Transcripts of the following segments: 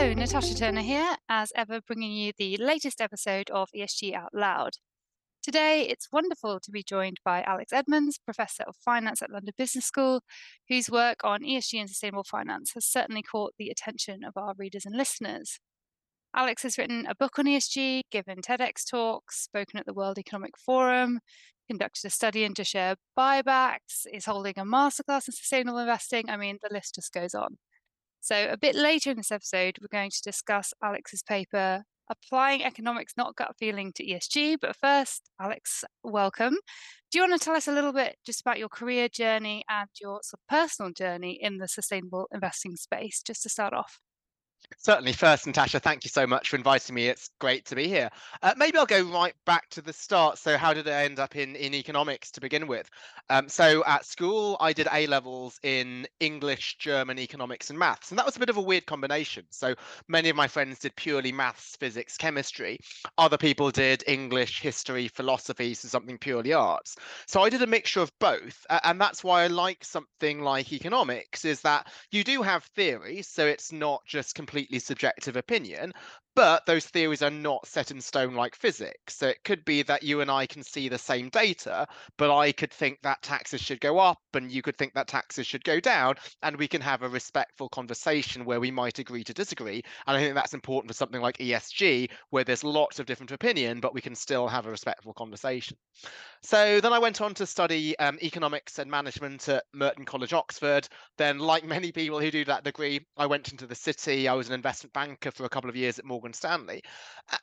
Hello, Natasha Turner here, as ever, bringing you the latest episode of ESG Out Loud. Today, it's wonderful to be joined by Alex Edmans, Professor of Finance at London Business School, whose work on ESG and sustainable finance has certainly caught the attention of our readers and listeners. Alex has written a book on ESG, given TEDx talks, spoken at the World Economic Forum, conducted a study into share buybacks, is holding a masterclass in sustainable investing. I mean, the list just goes on. So, a bit later in this episode, we're going to discuss Alex's paper, Applying Economics Not Gut Feeling to ESG. But first, Alex, welcome. Do you want to tell us a little bit just about your career journey and your sort of personal journey in the sustainable investing space, just to start off? Certainly. First, Natasha, thank you so much for inviting me. It's great to be here. Uh, maybe I'll go right back to the start. So, how did I end up in, in economics to begin with? Um, so, at school, I did A levels in English, German, economics, and maths. And that was a bit of a weird combination. So, many of my friends did purely maths, physics, chemistry. Other people did English, history, philosophy, so something purely arts. So, I did a mixture of both. Uh, and that's why I like something like economics, is that you do have theory. So, it's not just completely completely subjective opinion, but those theories are not set in stone like physics. So it could be that you and I can see the same data, but I could think that taxes should go up and you could think that taxes should go down, and we can have a respectful conversation where we might agree to disagree. And I think that's important for something like ESG, where there's lots of different opinion, but we can still have a respectful conversation. So then I went on to study um, economics and management at Merton College, Oxford. Then, like many people who do that degree, I went into the city. I was an investment banker for a couple of years at Morgan Stanley.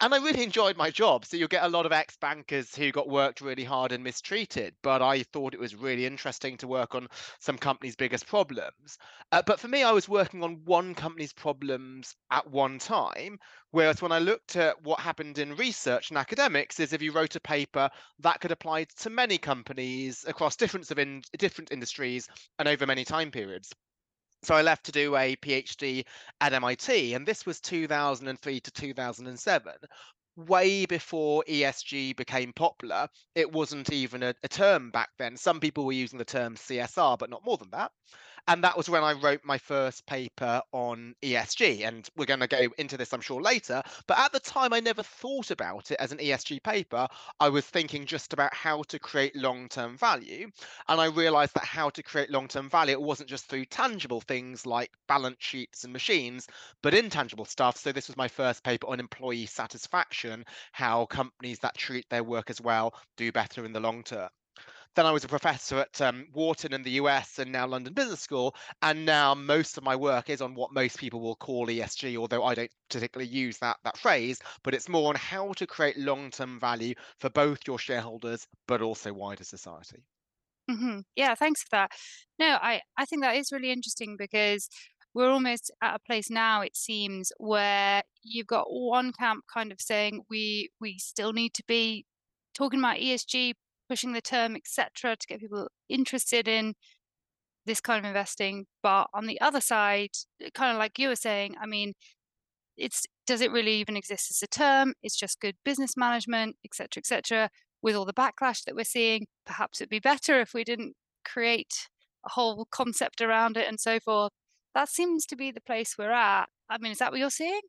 And I really enjoyed my job. So you'll get a lot of ex bankers who got worked really hard and mistreated. But I thought it was really interesting to work on some companies' biggest problems. Uh, but for me, I was working on one company's problems at one time. Whereas when I looked at what happened in research and academics, is if you wrote a paper that could apply to many companies across different, of in, different industries and over many time periods. So I left to do a PhD at MIT, and this was 2003 to 2007. Way before ESG became popular, it wasn't even a, a term back then. Some people were using the term CSR, but not more than that and that was when I wrote my first paper on ESG. And we're going to go into this, I'm sure, later. But at the time, I never thought about it as an ESG paper. I was thinking just about how to create long term value. And I realized that how to create long term value, it wasn't just through tangible things like balance sheets and machines, but intangible stuff. So this was my first paper on employee satisfaction, how companies that treat their workers well do better in the long term. Then I was a professor at um, Wharton in the US and now London Business School. And now most of my work is on what most people will call ESG, although I don't particularly use that, that phrase, but it's more on how to create long term value for both your shareholders, but also wider society. Mm-hmm. Yeah, thanks for that. No, I, I think that is really interesting because we're almost at a place now it seems where you've got one camp kind of saying we we still need to be talking about ESG pushing the term, etc., to get people interested in this kind of investing. But on the other side, kind of like you were saying, I mean, it's does it really even exist as a term? It's just good business management, etc., etc. With all the backlash that we're seeing, perhaps it'd be better if we didn't create a whole concept around it and so forth. That seems to be the place we're at. I mean, is that what you're seeing?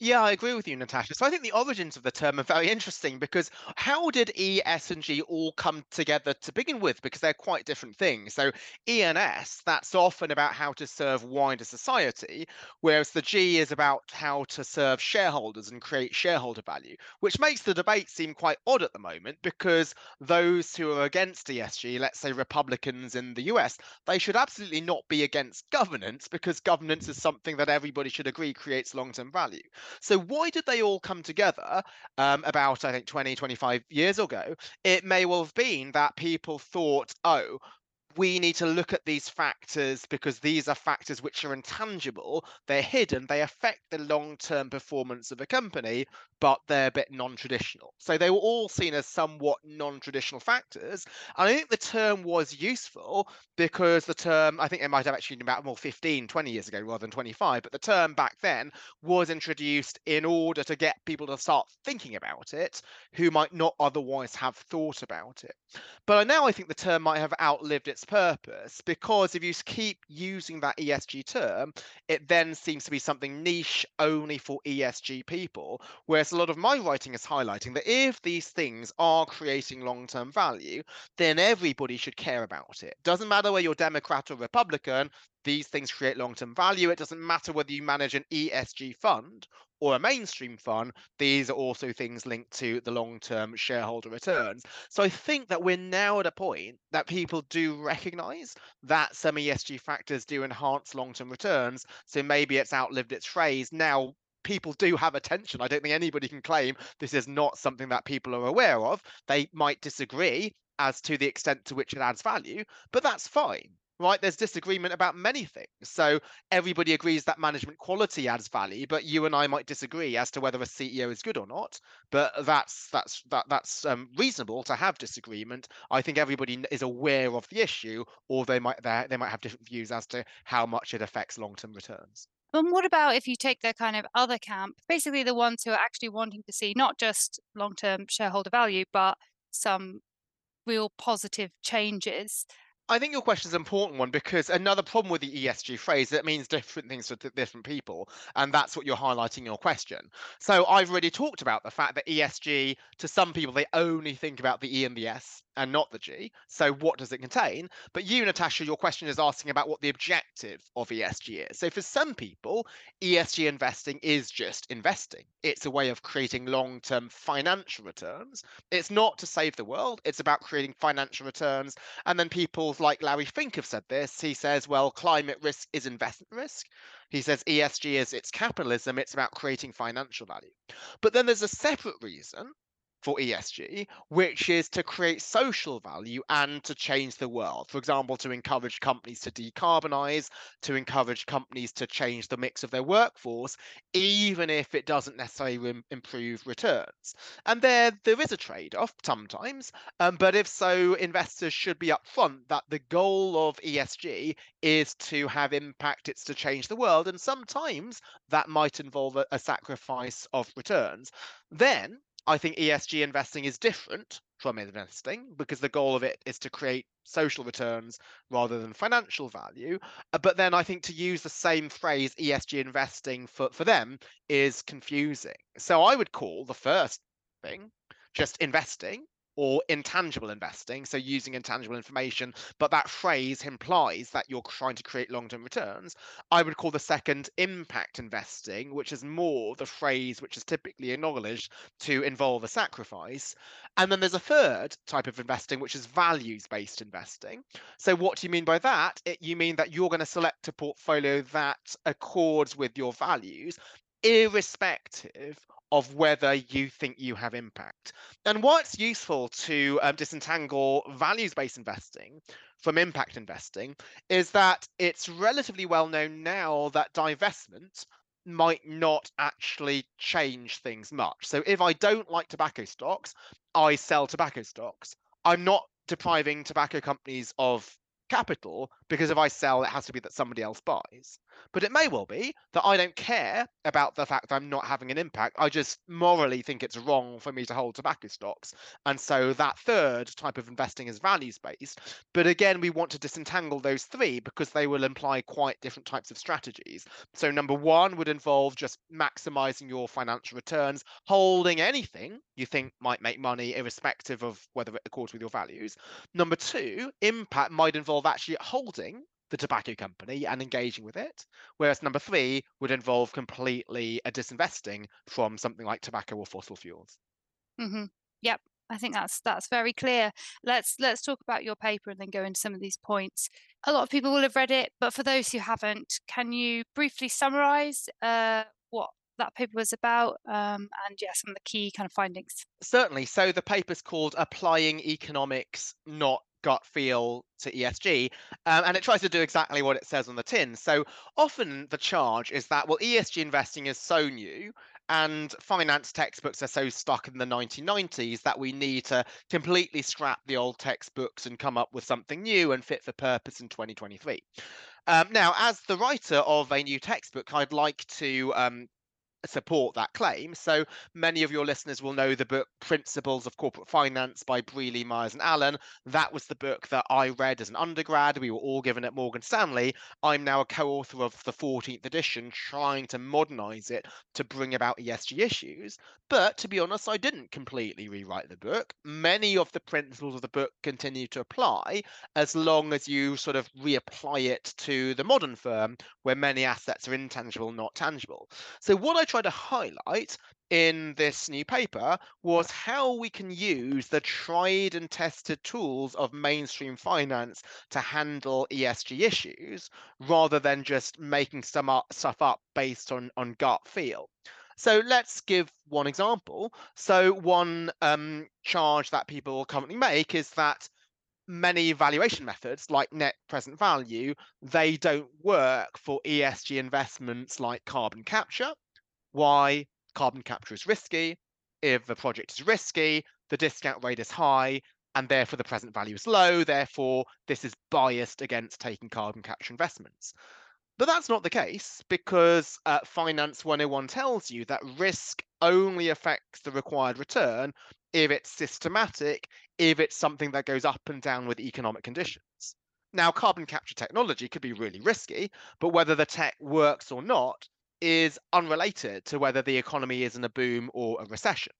Yeah, I agree with you, Natasha. So I think the origins of the term are very interesting because how did E, S, and G all come together to begin with? Because they're quite different things. So E and S, that's often about how to serve wider society, whereas the G is about how to serve shareholders and create shareholder value, which makes the debate seem quite odd at the moment because those who are against ESG, let's say Republicans in the US, they should absolutely not be against governance because governance is something that everybody should agree creates long-term value. So why did they all come together um, about, I think, 20, 25 years ago? It may well have been that people thought, oh, we need to look at these factors because these are factors which are intangible, they're hidden, they affect the long term performance of a company, but they're a bit non traditional. So they were all seen as somewhat non traditional factors. And I think the term was useful because the term, I think it might have actually been about more 15, 20 years ago rather than 25, but the term back then was introduced in order to get people to start thinking about it who might not otherwise have thought about it. But now I think the term might have outlived its purpose because if you keep using that ESG term, it then seems to be something niche only for ESG people. Whereas a lot of my writing is highlighting that if these things are creating long term value, then everybody should care about it. Doesn't matter whether you're Democrat or Republican, these things create long term value. It doesn't matter whether you manage an ESG fund or a mainstream fund, these are also things linked to the long term shareholder returns. So I think that we're now at a point that people do recognize that some ESG factors do enhance long term returns. So maybe it's outlived its phrase. Now, people do have attention. I don't think anybody can claim this is not something that people are aware of. They might disagree as to the extent to which it adds value, but that's fine right? There's disagreement about many things. So everybody agrees that management quality adds value, but you and I might disagree as to whether a CEO is good or not. But that's that's that that's um, reasonable to have disagreement. I think everybody is aware of the issue, or they might they, they might have different views as to how much it affects long-term returns. And what about if you take the kind of other camp, basically the ones who are actually wanting to see not just long-term shareholder value, but some real positive changes? I think your question is an important one because another problem with the ESG phrase that means different things to different people, and that's what you're highlighting in your question. So I've already talked about the fact that ESG, to some people, they only think about the E and the S and not the G. So what does it contain? But you, Natasha, your question is asking about what the objective of ESG is. So for some people, ESG investing is just investing. It's a way of creating long-term financial returns. It's not to save the world. It's about creating financial returns. And then people like Larry Fink have said this. He says, well, climate risk is investment risk. He says ESG is it's capitalism. It's about creating financial value. But then there's a separate reason for ESG, which is to create social value and to change the world. For example, to encourage companies to decarbonize, to encourage companies to change the mix of their workforce, even if it doesn't necessarily improve returns. And there, there is a trade-off sometimes, um, but if so, investors should be upfront that the goal of ESG is to have impact, it's to change the world, and sometimes that might involve a, a sacrifice of returns. Then I think ESG investing is different from investing because the goal of it is to create social returns rather than financial value. Uh, but then I think to use the same phrase ESG investing for, for them is confusing. So I would call the first thing just investing or intangible investing, so using intangible information, but that phrase implies that you're trying to create long term returns. I would call the second impact investing, which is more the phrase which is typically acknowledged to involve a sacrifice. And then there's a third type of investing, which is values based investing. So, what do you mean by that? It, you mean that you're going to select a portfolio that accords with your values, irrespective of whether you think you have impact. And why it's useful to um, disentangle values based investing from impact investing is that it's relatively well known now that divestment might not actually change things much. So if I don't like tobacco stocks, I sell tobacco stocks. I'm not depriving tobacco companies of capital because if I sell, it has to be that somebody else buys. But it may well be that I don't care about the fact that I'm not having an impact. I just morally think it's wrong for me to hold tobacco stocks. And so that third type of investing is values based. But again, we want to disentangle those three because they will imply quite different types of strategies. So, number one would involve just maximizing your financial returns, holding anything you think might make money, irrespective of whether it accords with your values. Number two, impact might involve actually holding the tobacco company and engaging with it. Whereas number three would involve completely a disinvesting from something like tobacco or fossil fuels. Mm-hmm. Yep, I think that's that's very clear. Let's let's talk about your paper and then go into some of these points. A lot of people will have read it, but for those who haven't, can you briefly summarise uh, what that paper was about um, and yeah, some of the key kind of findings? Certainly. So the paper's called "Applying Economics, Not gut feel to ESG, um, and it tries to do exactly what it says on the tin. So often the charge is that well, ESG investing is so new, and finance textbooks are so stuck in the 1990s that we need to completely scrap the old textbooks and come up with something new and fit for purpose in 2023. Um, now, as the writer of a new textbook, I'd like to um, support that claim. So many of your listeners will know the book Principles of Corporate Finance by Brealey, Myers and Allen. That was the book that I read as an undergrad. We were all given at Morgan Stanley. I'm now a co-author of the 14th edition, trying to modernize it to bring about ESG issues. But to be honest, I didn't completely rewrite the book. Many of the principles of the book continue to apply as long as you sort of reapply it to the modern firm where many assets are intangible, not tangible. So what I tried to highlight in this new paper was how we can use the tried and tested tools of mainstream finance to handle ESG issues rather than just making some up, stuff up based on, on gut feel. So let's give one example. So one um, charge that people currently make is that many valuation methods like net present value, they don't work for ESG investments like carbon capture why carbon capture is risky. If the project is risky, the discount rate is high, and therefore the present value is low. Therefore, this is biased against taking carbon capture investments. But that's not the case because uh, Finance 101 tells you that risk only affects the required return if it's systematic, if it's something that goes up and down with economic conditions. Now, carbon capture technology could be really risky, but whether the tech works or not is unrelated to whether the economy is in a boom or a recession.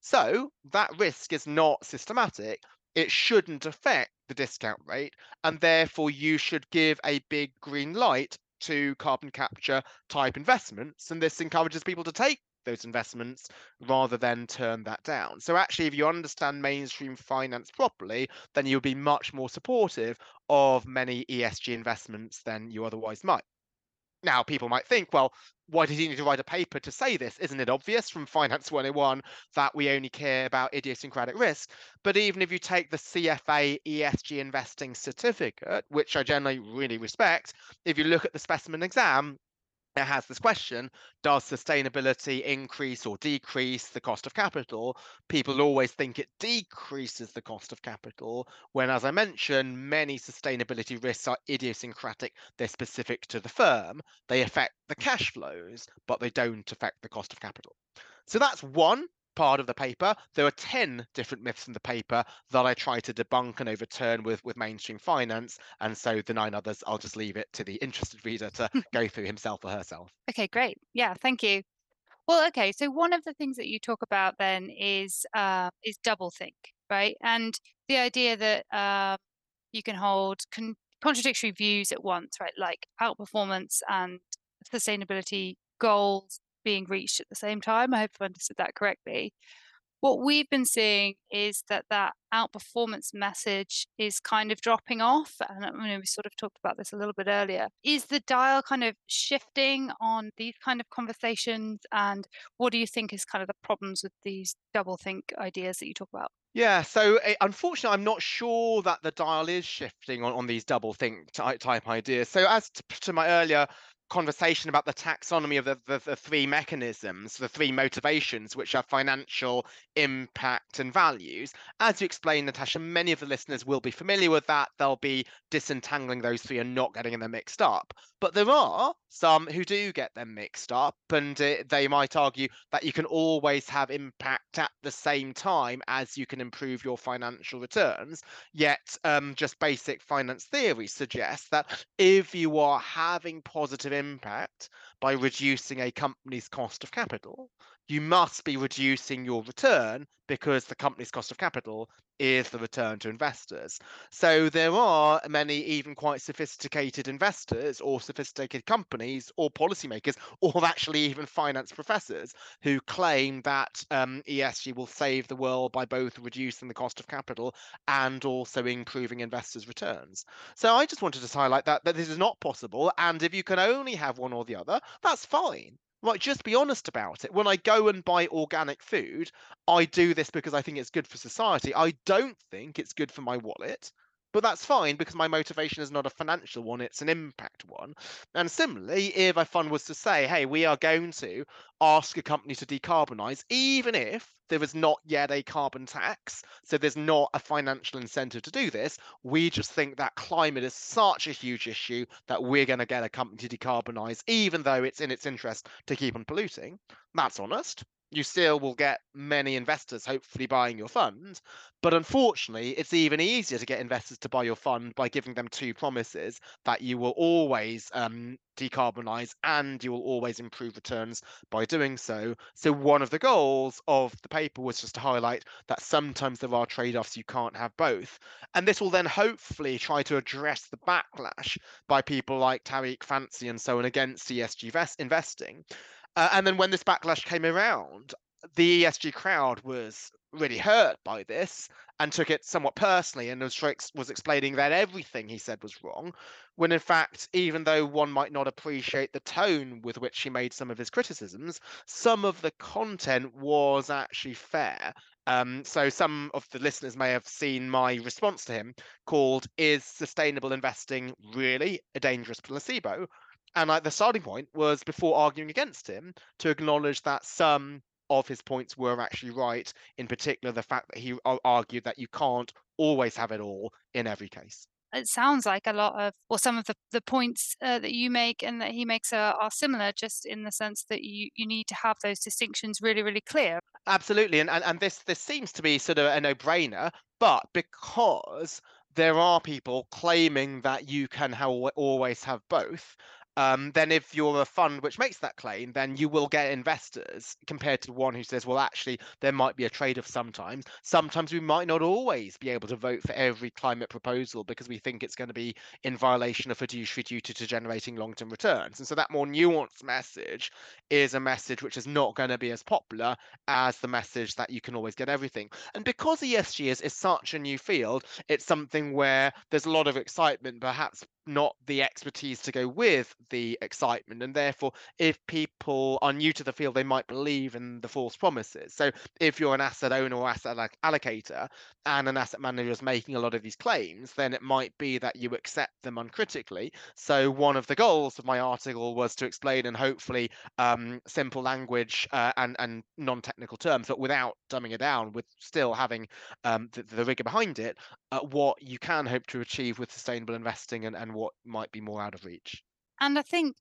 So that risk is not systematic. It shouldn't affect the discount rate, and therefore you should give a big green light to carbon capture type investments. And this encourages people to take those investments rather than turn that down. So actually, if you understand mainstream finance properly, then you'll be much more supportive of many ESG investments than you otherwise might. Now, people might think, well, why did he need to write a paper to say this? Isn't it obvious from Finance 101 that we only care about idiosyncratic risk? But even if you take the CFA ESG investing certificate, which I generally really respect, if you look at the specimen exam, it has this question Does sustainability increase or decrease the cost of capital? People always think it decreases the cost of capital, when, as I mentioned, many sustainability risks are idiosyncratic. They're specific to the firm. They affect the cash flows, but they don't affect the cost of capital. So that's one part of the paper. There are 10 different myths in the paper that I try to debunk and overturn with, with mainstream finance. And so the nine others, I'll just leave it to the interested reader to go through himself or herself. Okay, great. Yeah, thank you. Well, okay. So one of the things that you talk about then is uh, is double think, right? And the idea that uh, you can hold con- contradictory views at once, right? Like outperformance and sustainability goals being reached at the same time. I hope I've understood that correctly. What we've been seeing is that that outperformance message is kind of dropping off. And I mean, we sort of talked about this a little bit earlier. Is the dial kind of shifting on these kind of conversations? And what do you think is kind of the problems with these double think ideas that you talk about? Yeah, so uh, unfortunately, I'm not sure that the dial is shifting on, on these double think type, type ideas. So, as to my earlier conversation about the taxonomy of the, the, the, three mechanisms, the three motivations, which are financial, impact, and values. As you explained, Natasha, many of the listeners will be familiar with that. They'll be disentangling those three and not getting them mixed up. But there are some who do get them mixed up, and uh, they might argue that you can always have impact at the same time as you can improve your financial returns. Yet, um, just basic finance theory suggests that if you are having positive impact by reducing a company's cost of capital, you must be reducing your return because the company's cost of capital is the return to investors. So there are many even quite sophisticated investors or sophisticated companies or policymakers or actually even finance professors who claim that um, ESG will save the world by both reducing the cost of capital and also improving investors' returns. So I just wanted to highlight that that this is not possible and if you can only have one or the other, that's fine. Right, just be honest about it. When I go and buy organic food, I do this because I think it's good for society. I don't think it's good for my wallet. But that's fine because my motivation is not a financial one, it's an impact one. And similarly, if a fund was to say, hey, we are going to ask a company to decarbonize, even if there is not yet a carbon tax, so there's not a financial incentive to do this, we just think that climate is such a huge issue that we're going to get a company to decarbonize, even though it's in its interest to keep on polluting. That's honest you still will get many investors hopefully buying your fund. But unfortunately, it's even easier to get investors to buy your fund by giving them two promises that you will always um, decarbonize and you will always improve returns by doing so. So, one of the goals of the paper was just to highlight that sometimes there are trade offs, you can't have both. And this will then hopefully try to address the backlash by people like Tariq Fancy and so on against ESG investing. Uh, and then when this backlash came around, the ESG crowd was really hurt by this and took it somewhat personally and was, was explaining that everything he said was wrong, when in fact, even though one might not appreciate the tone with which he made some of his criticisms, some of the content was actually fair. Um, so some of the listeners may have seen my response to him called Is Sustainable Investing Really a Dangerous Placebo? And like the starting point was before arguing against him to acknowledge that some of his points were actually right in particular the fact that he argued that you can't always have it all in every case. It sounds like a lot of or some of the, the points uh, that you make and that he makes are, are similar just in the sense that you, you need to have those distinctions really really clear. Absolutely and, and and this this seems to be sort of a no-brainer but because there are people claiming that you can ha- always have both um, then if you're a fund which makes that claim, then you will get investors compared to one who says, well, actually, there might be a trade off sometimes. Sometimes we might not always be able to vote for every climate proposal because we think it's going to be in violation of fiduciary duty to generating long term returns. And so that more nuanced message is a message which is not going to be as popular as the message that you can always get everything. And because ESG is, is such a new field, it's something where there's a lot of excitement, perhaps not the expertise to go with the excitement and therefore if people are new to the field they might believe in the false promises. So if you're an asset owner or asset allocator and an asset manager is making a lot of these claims then it might be that you accept them uncritically. So one of the goals of my article was to explain in hopefully um, simple language uh, and and non-technical terms but without dumbing it down with still having um, the, the rigor behind it uh, what you can hope to achieve with sustainable investing and, and what might be more out of reach. And I think,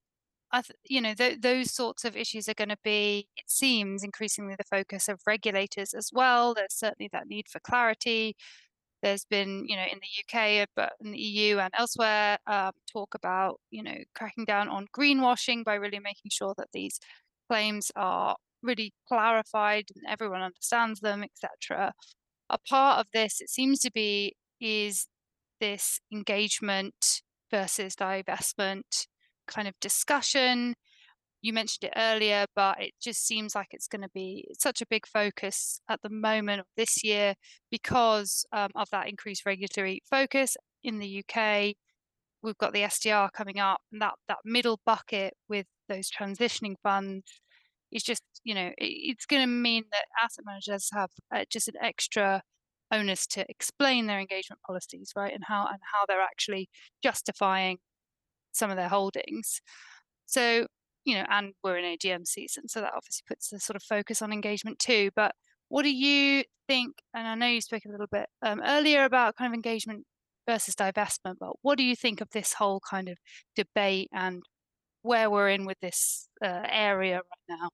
I th- you know, th- those sorts of issues are going to be, it seems, increasingly the focus of regulators as well. There's certainly that need for clarity. There's been, you know, in the UK, but in the EU and elsewhere, um, talk about, you know, cracking down on greenwashing by really making sure that these claims are really clarified and everyone understands them, etc. A part of this, it seems to be, is this engagement versus divestment kind of discussion. You mentioned it earlier, but it just seems like it's going to be such a big focus at the moment this year because um, of that increased regulatory focus in the UK. We've got the SDR coming up, and that that middle bucket with those transitioning funds is just, you know, it, it's going to mean that asset managers have uh, just an extra owners to explain their engagement policies, right, and how and how they're actually justifying some of their holdings. So, you know, and we're in AGM season, so that obviously puts the sort of focus on engagement too. But what do you think? And I know you spoke a little bit um, earlier about kind of engagement versus divestment, but what do you think of this whole kind of debate and where we're in with this uh, area right now?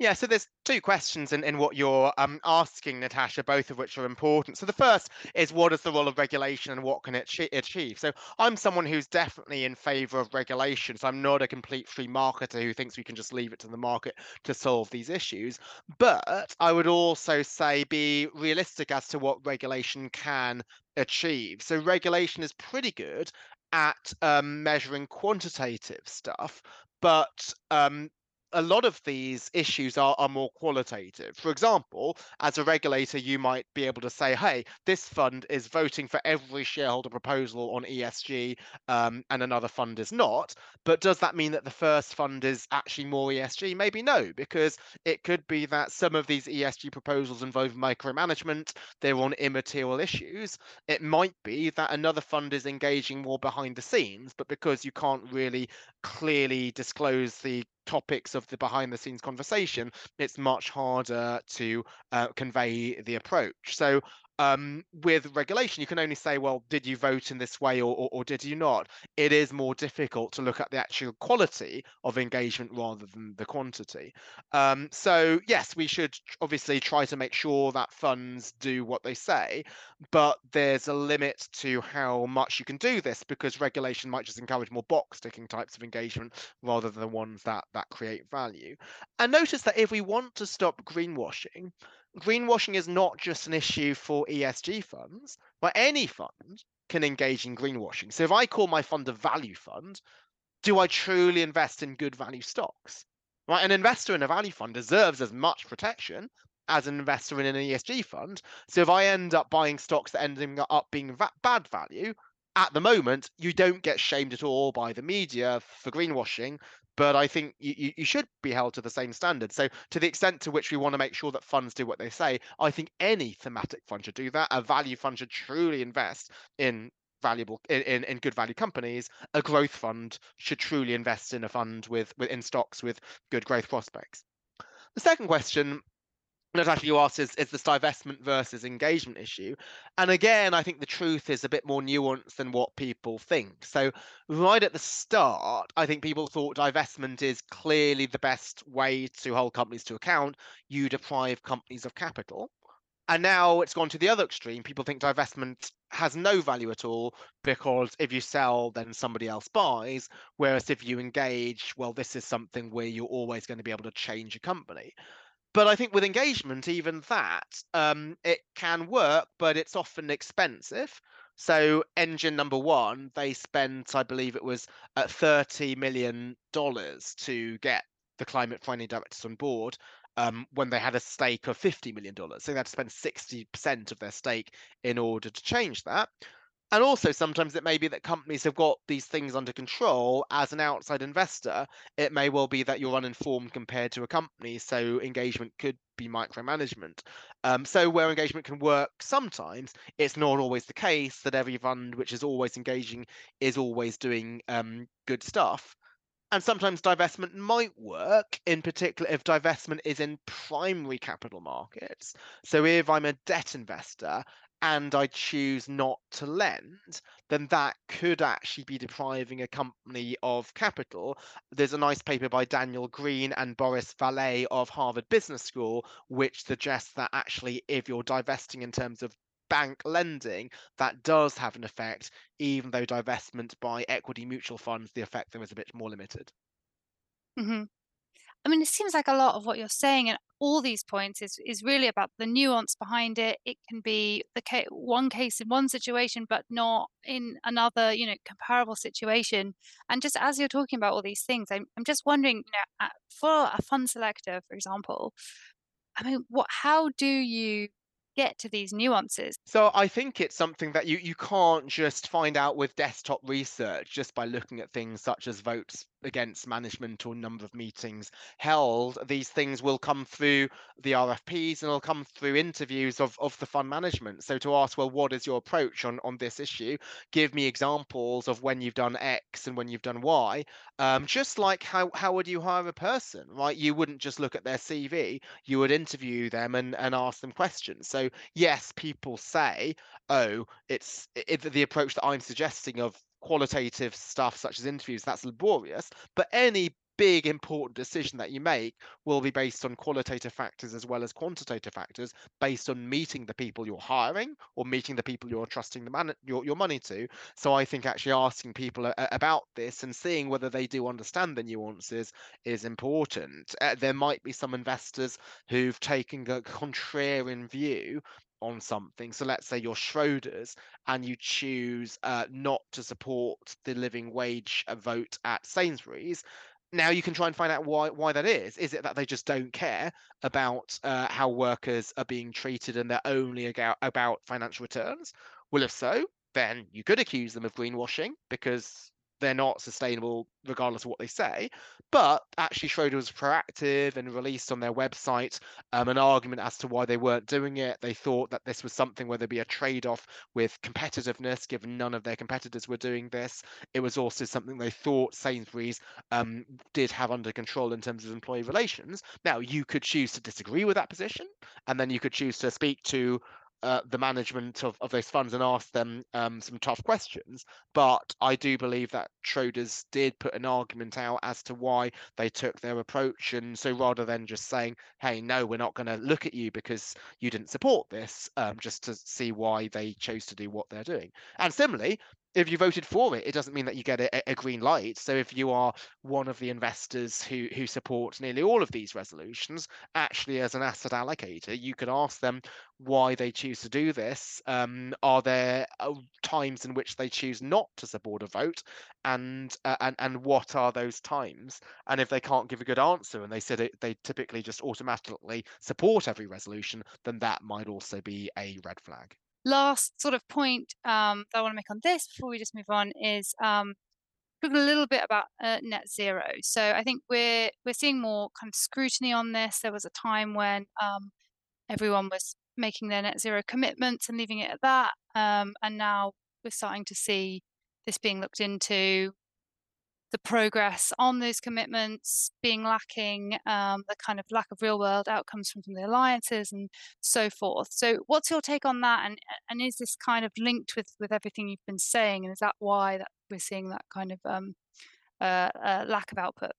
Yeah, so there's two questions in, in what you're um, asking, Natasha, both of which are important. So the first is what is the role of regulation and what can it achieve? So I'm someone who's definitely in favor of regulation. So I'm not a complete free marketer who thinks we can just leave it to the market to solve these issues. But I would also say be realistic as to what regulation can achieve. So regulation is pretty good at um, measuring quantitative stuff, but um, a lot of these issues are, are more qualitative. For example, as a regulator, you might be able to say, hey, this fund is voting for every shareholder proposal on ESG um, and another fund is not. But does that mean that the first fund is actually more ESG? Maybe no, because it could be that some of these ESG proposals involve micromanagement, they're on immaterial issues. It might be that another fund is engaging more behind the scenes, but because you can't really clearly disclose the topics of the behind the scenes conversation, it's much harder to uh, convey the approach. So um, with regulation, you can only say, well, did you vote in this way or, or, or, did you not? It is more difficult to look at the actual quality of engagement rather than the quantity. Um, so, yes, we should obviously try to make sure that funds do what they say, but there's a limit to how much you can do this because regulation might just encourage more box ticking types of engagement rather than the ones that, that create value. And notice that if we want to stop greenwashing, greenwashing is not just an issue for ESG funds, but any fund can engage in greenwashing. So if I call my fund a value fund, do I truly invest in good value stocks? Right, an investor in a value fund deserves as much protection as an investor in an ESG fund. So if I end up buying stocks that end up being bad value, at the moment, you don't get shamed at all by the media for greenwashing but I think you, you should be held to the same standard. So, to the extent to which we want to make sure that funds do what they say, I think any thematic fund should do that. A value fund should truly invest in valuable in, in good value companies. A growth fund should truly invest in a fund with, with in stocks with good growth prospects. The second question Natasha, you asked is, is this divestment versus engagement issue? And again, I think the truth is a bit more nuanced than what people think. So, right at the start, I think people thought divestment is clearly the best way to hold companies to account. You deprive companies of capital. And now it's gone to the other extreme. People think divestment has no value at all because if you sell, then somebody else buys. Whereas if you engage, well, this is something where you're always going to be able to change a company but I think with engagement, even that, um, it can work, but it's often expensive. So engine number one, they spent, I believe it was at thirty million dollars to get the climate friendly directors on board. Um, when they had a stake of $50 million. So they had to spend 60% of their stake in order to change that. And also, sometimes it may be that companies have got these things under control. As an outside investor, it may well be that you're uninformed compared to a company. So, engagement could be micromanagement. Um, so, where engagement can work sometimes, it's not always the case that every fund which is always engaging is always doing um, good stuff. And sometimes divestment might work, in particular if divestment is in primary capital markets. So, if I'm a debt investor and I choose not to lend, then that could actually be depriving a company of capital. There's a nice paper by Daniel Green and Boris Vallée of Harvard Business School, which suggests that actually, if you're divesting in terms of bank lending, that does have an effect, even though divestment by equity mutual funds, the effect there is a bit more limited. Mm-hmm. I mean, it seems like a lot of what you're saying and all these points is is really about the nuance behind it. It can be the ca- one case in one situation, but not in another, you know, comparable situation. And just as you're talking about all these things, I'm I'm just wondering, you know, uh, for a fund selector, for example, I mean, what? How do you get to these nuances? So I think it's something that you you can't just find out with desktop research just by looking at things such as votes against management or number of meetings held. These things will come through the RFPs and will come through interviews of, of the fund management. So to ask, well, what is your approach on, on this issue? Give me examples of when you've done X and when you've done Y. Um, just like how, how would you hire a person, right? You wouldn't just look at their CV, you would interview them and, and ask them questions. So yes, people say, oh, it's it, the approach that I'm suggesting of qualitative stuff such as interviews that's laborious but any big important decision that you make will be based on qualitative factors as well as quantitative factors based on meeting the people you're hiring or meeting the people you're trusting the man your, your money to. So i think actually asking people a, about this and seeing whether they do understand the nuances is important. Uh, there might be some investors who've taken a contrarian view on something. So let's say you're Schroders and you choose uh, not to support the living wage uh, vote at Sainsbury's. now you can try and find out why why that is. Is it that they just don't care about uh, how workers are being treated and they're only about, about financial returns? Well, if so, then you could accuse them of greenwashing because they're not sustainable regardless of what they say. But actually, Schroeder was proactive and released on their website um, an argument as to why they weren't doing it. They thought that this was something where there'd be a trade off with competitiveness, given none of their competitors were doing this. It was also something they thought Sainsbury's um, did have under control in terms of employee relations. Now, you could choose to disagree with that position, and then you could choose to speak to uh, the management of, of those funds and ask them um, some tough questions. But I do believe that Schroders did put an argument out as to why they took their approach. And so rather than just saying, hey, no, we're not going to look at you because you didn't support this, um, just to see why they chose to do what they're doing. And similarly, if you voted for it, it doesn't mean that you get a, a, green light. So if you are one of the investors who who support nearly all of these resolutions, actually as an asset allocator, you could ask them why they choose to do this. Um, are there uh, times in which they choose not to support a vote, and uh, and and what are those times? And if they can't give a good answer, and they said it, they typically just automatically support every resolution, then that might also be a red flag last sort of point um, that I want to make on this before we just move on is um, talk a little bit about uh, net zero. So I think we're we're seeing more kind of scrutiny on this. There was a time when um, everyone was making their net zero commitments and leaving it at that, um, and now we're starting to see this being looked into the progress on those commitments being lacking, um, the kind of lack of real world outcomes from some of the alliances and so forth. So, what's your take on that? And and is this kind of linked with with everything you've been saying? And is that why that we're seeing that kind of um, uh, uh, lack of output?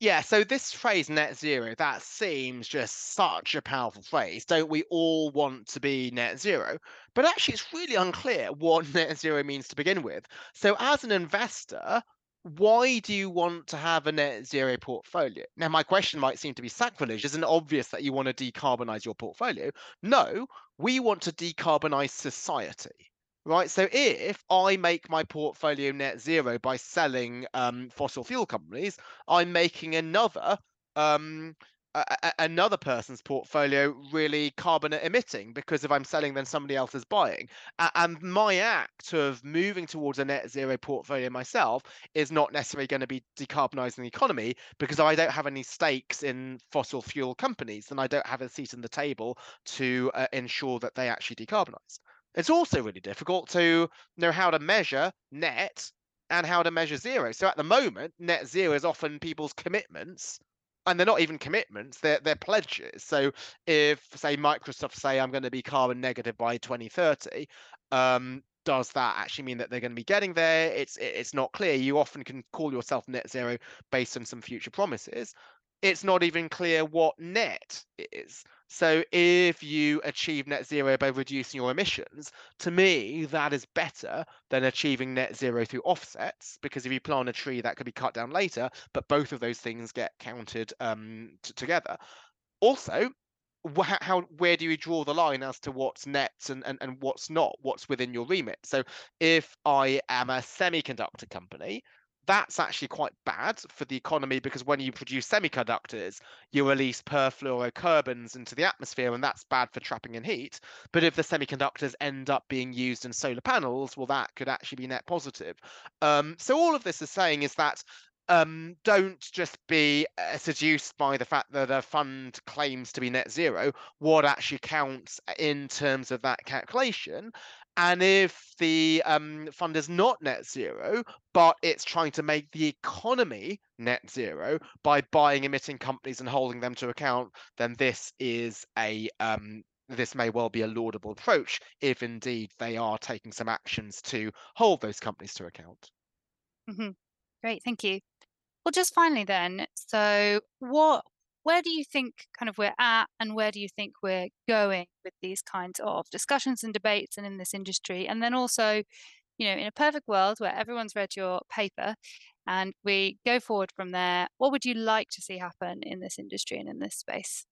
Yeah, so this phrase net zero, that seems just such a powerful phrase. Don't we all want to be net zero? But actually, it's really unclear what net zero means to begin with. So, as an investor, why do you want to have a net zero portfolio? Now, my question might seem to be sacrilege. Isn't it obvious that you want to decarbonize your portfolio? No, we want to decarbonize society right? So if I make my portfolio net zero by selling um, fossil fuel companies, I'm making another um, a, another person's portfolio really carbon emitting because if I'm selling, then somebody else is buying. And my act of moving towards a net zero portfolio myself is not necessarily going to be decarbonizing the economy because I don't have any stakes in fossil fuel companies, and I don't have a seat in the table to uh, ensure that they actually decarbonize. It's also really difficult to know how to measure net and how to measure zero. So at the moment, net zero is often people's commitments, and they're not even commitments; they're they're pledges. So if say Microsoft say I'm going to be carbon negative by 2030, um, does that actually mean that they're going to be getting there? It's it's not clear. You often can call yourself net zero based on some future promises. It's not even clear what net is. So if you achieve net zero by reducing your emissions, to me, that is better than achieving net zero through offsets, because if you plant a tree, that could be cut down later, but both of those things get counted um, t- together. Also, how where do you draw the line as to what's net and, and, and what's not, what's within your remit? So if I am a semiconductor company, that's actually quite bad for the economy because when you produce semiconductors, you release perfluorocarbons into the atmosphere, and that's bad for trapping in heat. But if the semiconductors end up being used in solar panels, well, that could actually be net positive. Um, so all of this is saying is that um, don't just be uh, seduced by the fact that a fund claims to be net zero. What actually counts in terms of that calculation? And if the um, fund is not net zero, but it's trying to make the economy net zero by buying emitting companies and holding them to account, then this is a um, this may well be a laudable approach if indeed they are taking some actions to hold those companies to account. Mm-hmm. Great, thank you. Well, just finally then, so what where do you think kind of we're at and where do you think we're going with these kinds of discussions and debates and in this industry? And then also you know in a perfect world where everyone's read your paper and we go forward from there what would you like to see happen in this industry and in this space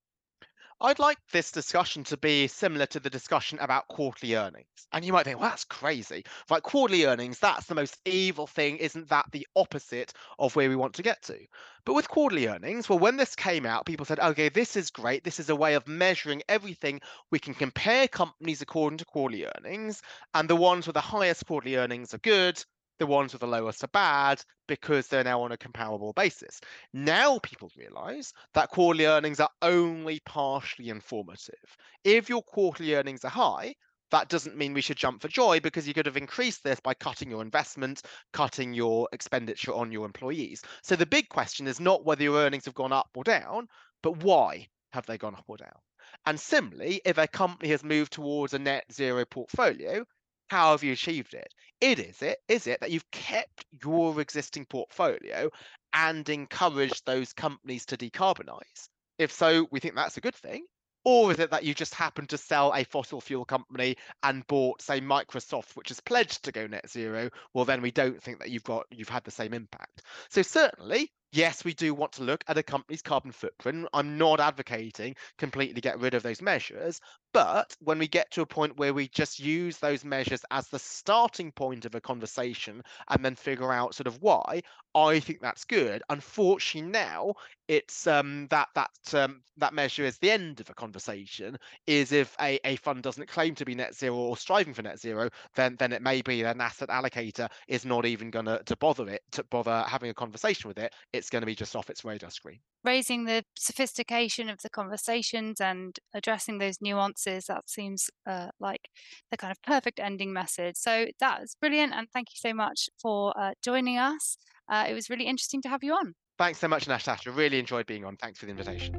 I'd like this discussion to be similar to the discussion about quarterly earnings. And you might think, well, that's crazy. Like quarterly earnings, that's the most evil thing. Isn't that the opposite of where we want to get to? But with quarterly earnings, well, when this came out, people said, okay, this is great. This is a way of measuring everything. We can compare companies according to quarterly earnings, and the ones with the highest quarterly earnings are good, the ones with the lowest are bad because they're now on a comparable basis. Now people realize that quarterly earnings are only partially informative. If your quarterly earnings are high, that doesn't mean we should jump for joy because you could have increased this by cutting your investment, cutting your expenditure on your employees. So the big question is not whether your earnings have gone up or down, but why have they gone up or down? And similarly, if a company has moved towards a net zero portfolio, how have you achieved it? It is it is it that you've kept your existing portfolio and encouraged those companies to decarbonize? If so, we think that's a good thing. Or is it that you just happened to sell a fossil fuel company and bought, say, Microsoft, which is pledged to go net zero? Well, then we don't think that you've got you've had the same impact. So certainly, yes, we do want to look at a company's carbon footprint. I'm not advocating completely get rid of those measures, but when we get to a point where we just use those measures as the starting point of a conversation and then figure out sort of why, I think that's good. Unfortunately, now it's um, that that um, that measure is the end of a conversation. Is if a, a fund doesn't claim to be net zero or striving for net zero, then then it may be that an asset allocator is not even going to bother it to bother having a conversation with it. It's going to be just off its radar screen. Raising the sophistication of the conversations and addressing those nuances that seems uh, like the kind of perfect ending message. So that is brilliant, and thank you so much for uh, joining us. Uh, it was really interesting to have you on. Thanks so much, Natasha. Really enjoyed being on. Thanks for the invitation.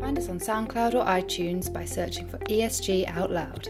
Find us on SoundCloud or iTunes by searching for ESG Out Loud.